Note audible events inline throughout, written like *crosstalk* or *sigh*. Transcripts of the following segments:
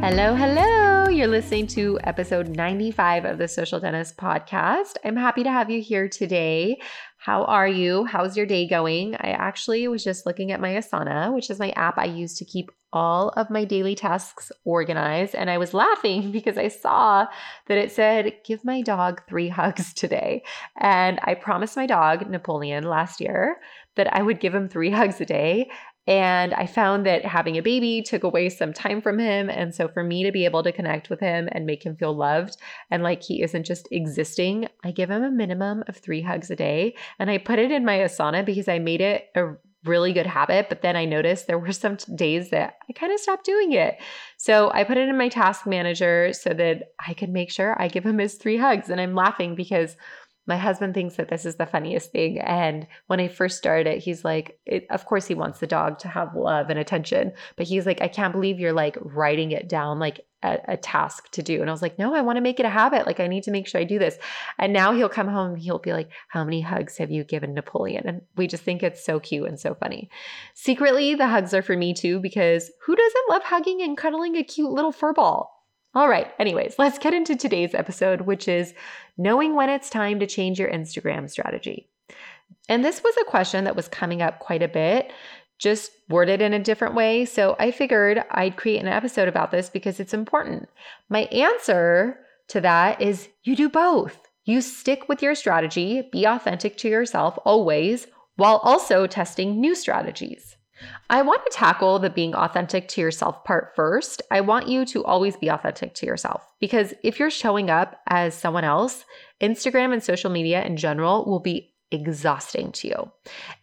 Hello, hello. You're listening to episode 95 of the Social Dentist podcast. I'm happy to have you here today. How are you? How's your day going? I actually was just looking at my Asana, which is my app I use to keep all of my daily tasks organized. And I was laughing *laughs* because I saw that it said, Give my dog three hugs today. And I promised my dog, Napoleon, last year that I would give him three *laughs* hugs a day. And I found that having a baby took away some time from him. And so, for me to be able to connect with him and make him feel loved and like he isn't just existing, I give him a minimum of three hugs a day. And I put it in my Asana because I made it a really good habit. But then I noticed there were some days that I kind of stopped doing it. So I put it in my task manager so that I could make sure I give him his three hugs. And I'm laughing because my husband thinks that this is the funniest thing. And when I first started he's like, it, of course, he wants the dog to have love and attention, but he's like, I can't believe you're like writing it down like a, a task to do. And I was like, no, I want to make it a habit. Like, I need to make sure I do this. And now he'll come home he'll be like, how many hugs have you given Napoleon? And we just think it's so cute and so funny. Secretly, the hugs are for me too, because who doesn't love hugging and cuddling a cute little fur ball? All right, anyways, let's get into today's episode, which is knowing when it's time to change your Instagram strategy. And this was a question that was coming up quite a bit, just worded in a different way. So I figured I'd create an episode about this because it's important. My answer to that is you do both. You stick with your strategy, be authentic to yourself always, while also testing new strategies. I want to tackle the being authentic to yourself part first. I want you to always be authentic to yourself because if you're showing up as someone else, Instagram and social media in general will be exhausting to you.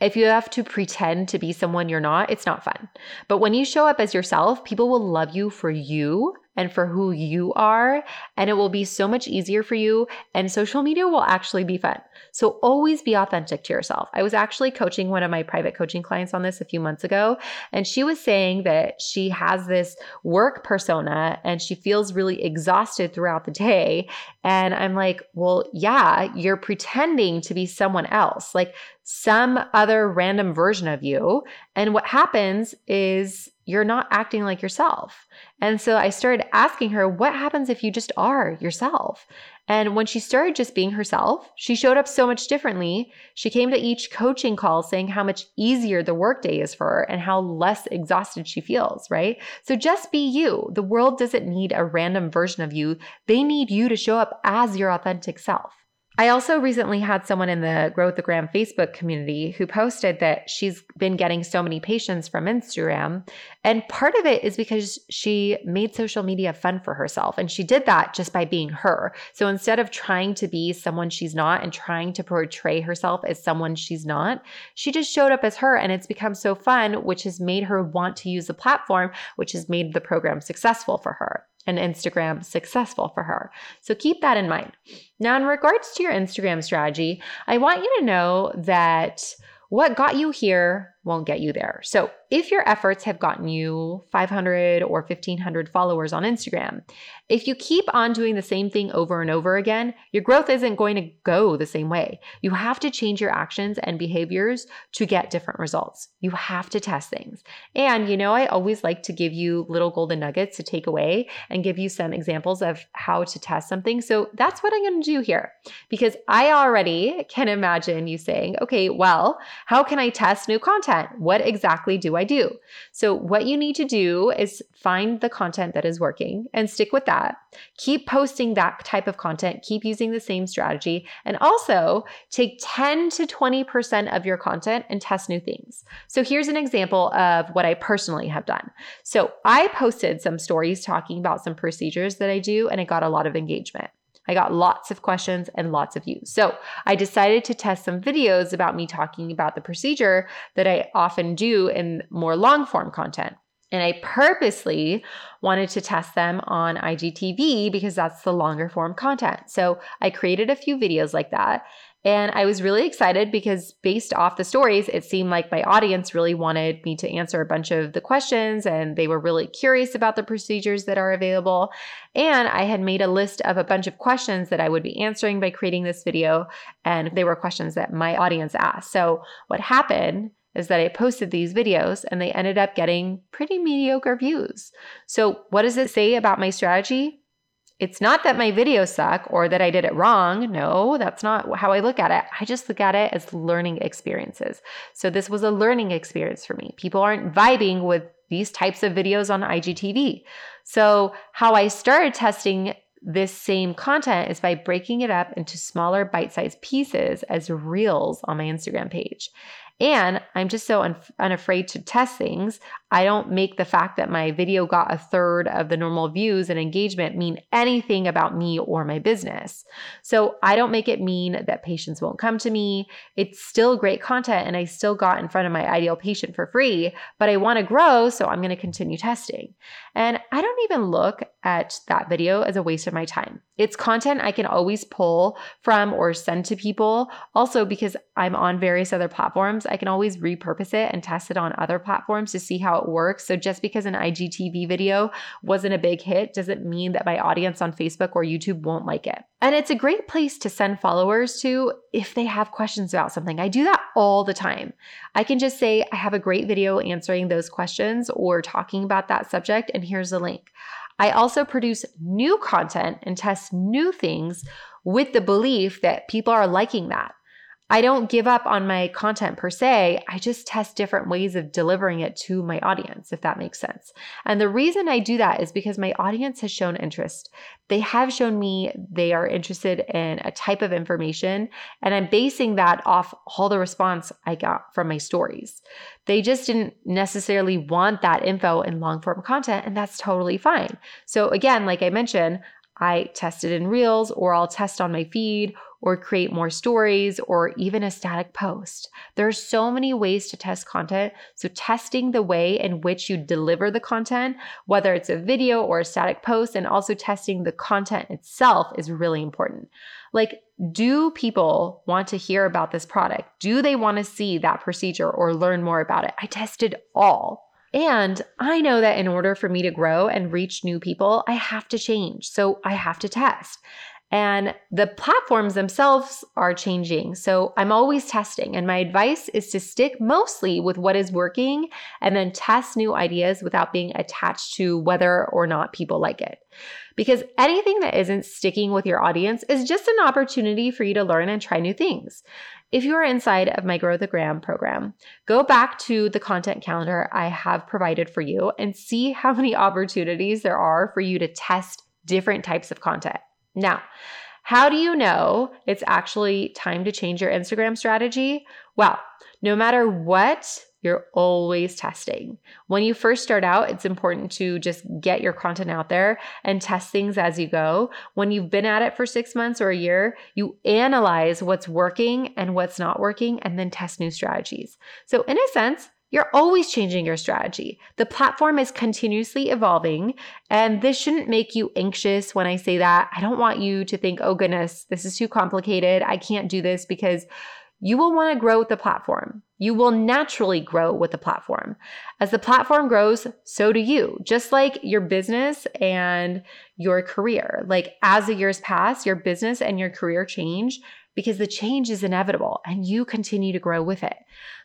If you have to pretend to be someone you're not, it's not fun. But when you show up as yourself, people will love you for you and for who you are. And it will be so much easier for you. And social media will actually be fun. So always be authentic to yourself. I was actually coaching one of my private coaching clients on this a few months ago. And she was saying that she has this work persona and she feels really exhausted throughout the day. And I'm like, well, yeah, you're pretending to be someone else, like some other random version of you. And what happens is you're not acting like yourself. And so I started asking her, what happens if you just are yourself? And when she started just being herself, she showed up so much differently. She came to each coaching call saying how much easier the workday is for her and how less exhausted she feels, right? So just be you. The world doesn't need a random version of you, they need you to show up as your authentic self. I also recently had someone in the Grow the Gram Facebook community who posted that she's been getting so many patients from Instagram. And part of it is because she made social media fun for herself. And she did that just by being her. So instead of trying to be someone she's not and trying to portray herself as someone she's not, she just showed up as her. And it's become so fun, which has made her want to use the platform, which has made the program successful for her and Instagram successful for her. So keep that in mind. Now, in regards to your Instagram strategy, I want you to know that what got you here won't get you there. So, if your efforts have gotten you 500 or 1500 followers on Instagram, if you keep on doing the same thing over and over again, your growth isn't going to go the same way. You have to change your actions and behaviors to get different results. You have to test things. And you know, I always like to give you little golden nuggets to take away and give you some examples of how to test something. So, that's what I'm going to do here because I already can imagine you saying, okay, well, how can I test new content? Content. What exactly do I do? So, what you need to do is find the content that is working and stick with that. Keep posting that type of content, keep using the same strategy, and also take 10 to 20% of your content and test new things. So, here's an example of what I personally have done. So, I posted some stories talking about some procedures that I do, and it got a lot of engagement. I got lots of questions and lots of views. So I decided to test some videos about me talking about the procedure that I often do in more long form content. And I purposely wanted to test them on IGTV because that's the longer form content. So I created a few videos like that. And I was really excited because based off the stories, it seemed like my audience really wanted me to answer a bunch of the questions and they were really curious about the procedures that are available. And I had made a list of a bunch of questions that I would be answering by creating this video. And they were questions that my audience asked. So what happened is that I posted these videos and they ended up getting pretty mediocre views. So, what does it say about my strategy? It's not that my videos suck or that I did it wrong. No, that's not how I look at it. I just look at it as learning experiences. So, this was a learning experience for me. People aren't vibing with these types of videos on IGTV. So, how I started testing this same content is by breaking it up into smaller bite sized pieces as reels on my Instagram page. And I'm just so un- unafraid to test things. I don't make the fact that my video got a third of the normal views and engagement mean anything about me or my business. So I don't make it mean that patients won't come to me. It's still great content and I still got in front of my ideal patient for free, but I want to grow. So I'm going to continue testing. And I don't even look at that video as a waste of my time. It's content I can always pull from or send to people. Also, because I'm on various other platforms, I can always repurpose it and test it on other platforms to see how it works. So, just because an IGTV video wasn't a big hit doesn't mean that my audience on Facebook or YouTube won't like it. And it's a great place to send followers to if they have questions about something. I do that all the time. I can just say, I have a great video answering those questions or talking about that subject, and here's the link. I also produce new content and test new things with the belief that people are liking that. I don't give up on my content per se. I just test different ways of delivering it to my audience, if that makes sense. And the reason I do that is because my audience has shown interest. They have shown me they are interested in a type of information, and I'm basing that off all the response I got from my stories. They just didn't necessarily want that info in long form content, and that's totally fine. So, again, like I mentioned, I test it in Reels, or I'll test on my feed, or create more stories, or even a static post. There are so many ways to test content. So, testing the way in which you deliver the content, whether it's a video or a static post, and also testing the content itself is really important. Like, do people want to hear about this product? Do they want to see that procedure or learn more about it? I tested all. And I know that in order for me to grow and reach new people, I have to change. So I have to test. And the platforms themselves are changing. So I'm always testing. And my advice is to stick mostly with what is working and then test new ideas without being attached to whether or not people like it. Because anything that isn't sticking with your audience is just an opportunity for you to learn and try new things. If you are inside of my Grow the Gram program, go back to the content calendar I have provided for you and see how many *laughs* opportunities there are for you to test different types of content. Now, how do you know it's actually time to change your Instagram strategy? Well, no matter what you're always testing. When you first start out, it's important to just get your content out there and test things as you go. When you've been at it for six months or a year, you analyze what's working and what's not working and then test new strategies. So, in a sense, you're always changing your strategy. The platform is continuously evolving, and this shouldn't make you anxious when I say that. I don't want you to think, oh goodness, this is too complicated. I can't do this because you will want to grow with the platform. You will naturally grow with the platform. As the platform grows, so do you, just like your business and your career. Like as the years pass, your business and your career change because the change is inevitable and you continue to grow with it.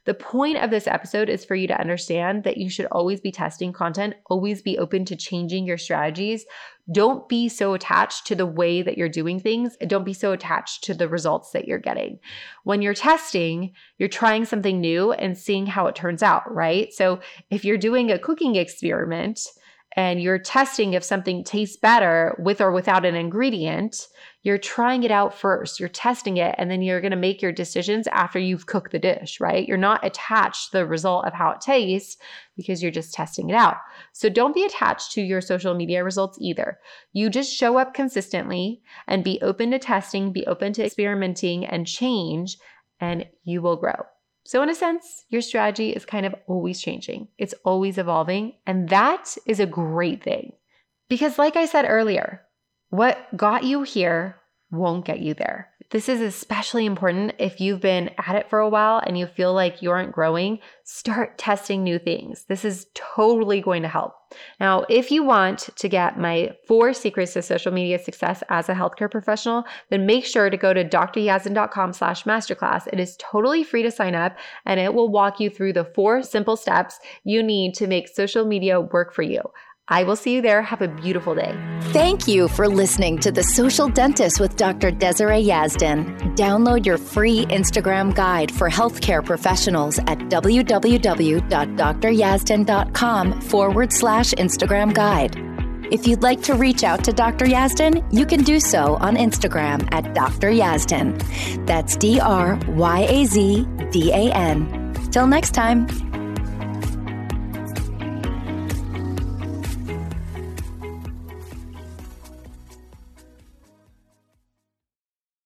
The point of this episode is for you to understand that you should always be testing content, always be open to changing your strategies. Don't be so attached to the way that you're doing things. Don't be so attached to the results that you're getting. When you're testing, you're trying something new and seeing how it turns out, right? So if you're doing a cooking experiment, and you're testing if something tastes better with or without an ingredient, you're trying it out first. You're testing it, and then you're going to make your decisions after you've cooked the dish, right? You're not attached to the result of how it tastes because you're just testing it out. So don't be attached to your social media results either. You just show up consistently and be open to testing, be open to experimenting and change, and you will grow. So, in a sense, your strategy is kind of always changing, it's always evolving. And that is a great thing. Because, like I said earlier, what got you here won't get you there. This is especially important if you've been at it for a while and you feel like you aren't growing. Start testing new things. This is totally going to help. Now, if you want to get my four secrets to social media success as a healthcare professional, then make sure to go to dryazdan.com slash masterclass. It is totally free to sign up and it will walk you through the four simple steps you need to make social media work for you. I will see you there. Have a beautiful day. Thank you for listening to The Social Dentist with Dr. Desiree Yazdan. Download your free Instagram guide for healthcare professionals at www.dryazdan.com forward slash Instagram guide. If you'd like to reach out to Dr. Yazdan, you can do so on Instagram at Dr. Yazdan. That's D R Y A Z D A N. Till next time.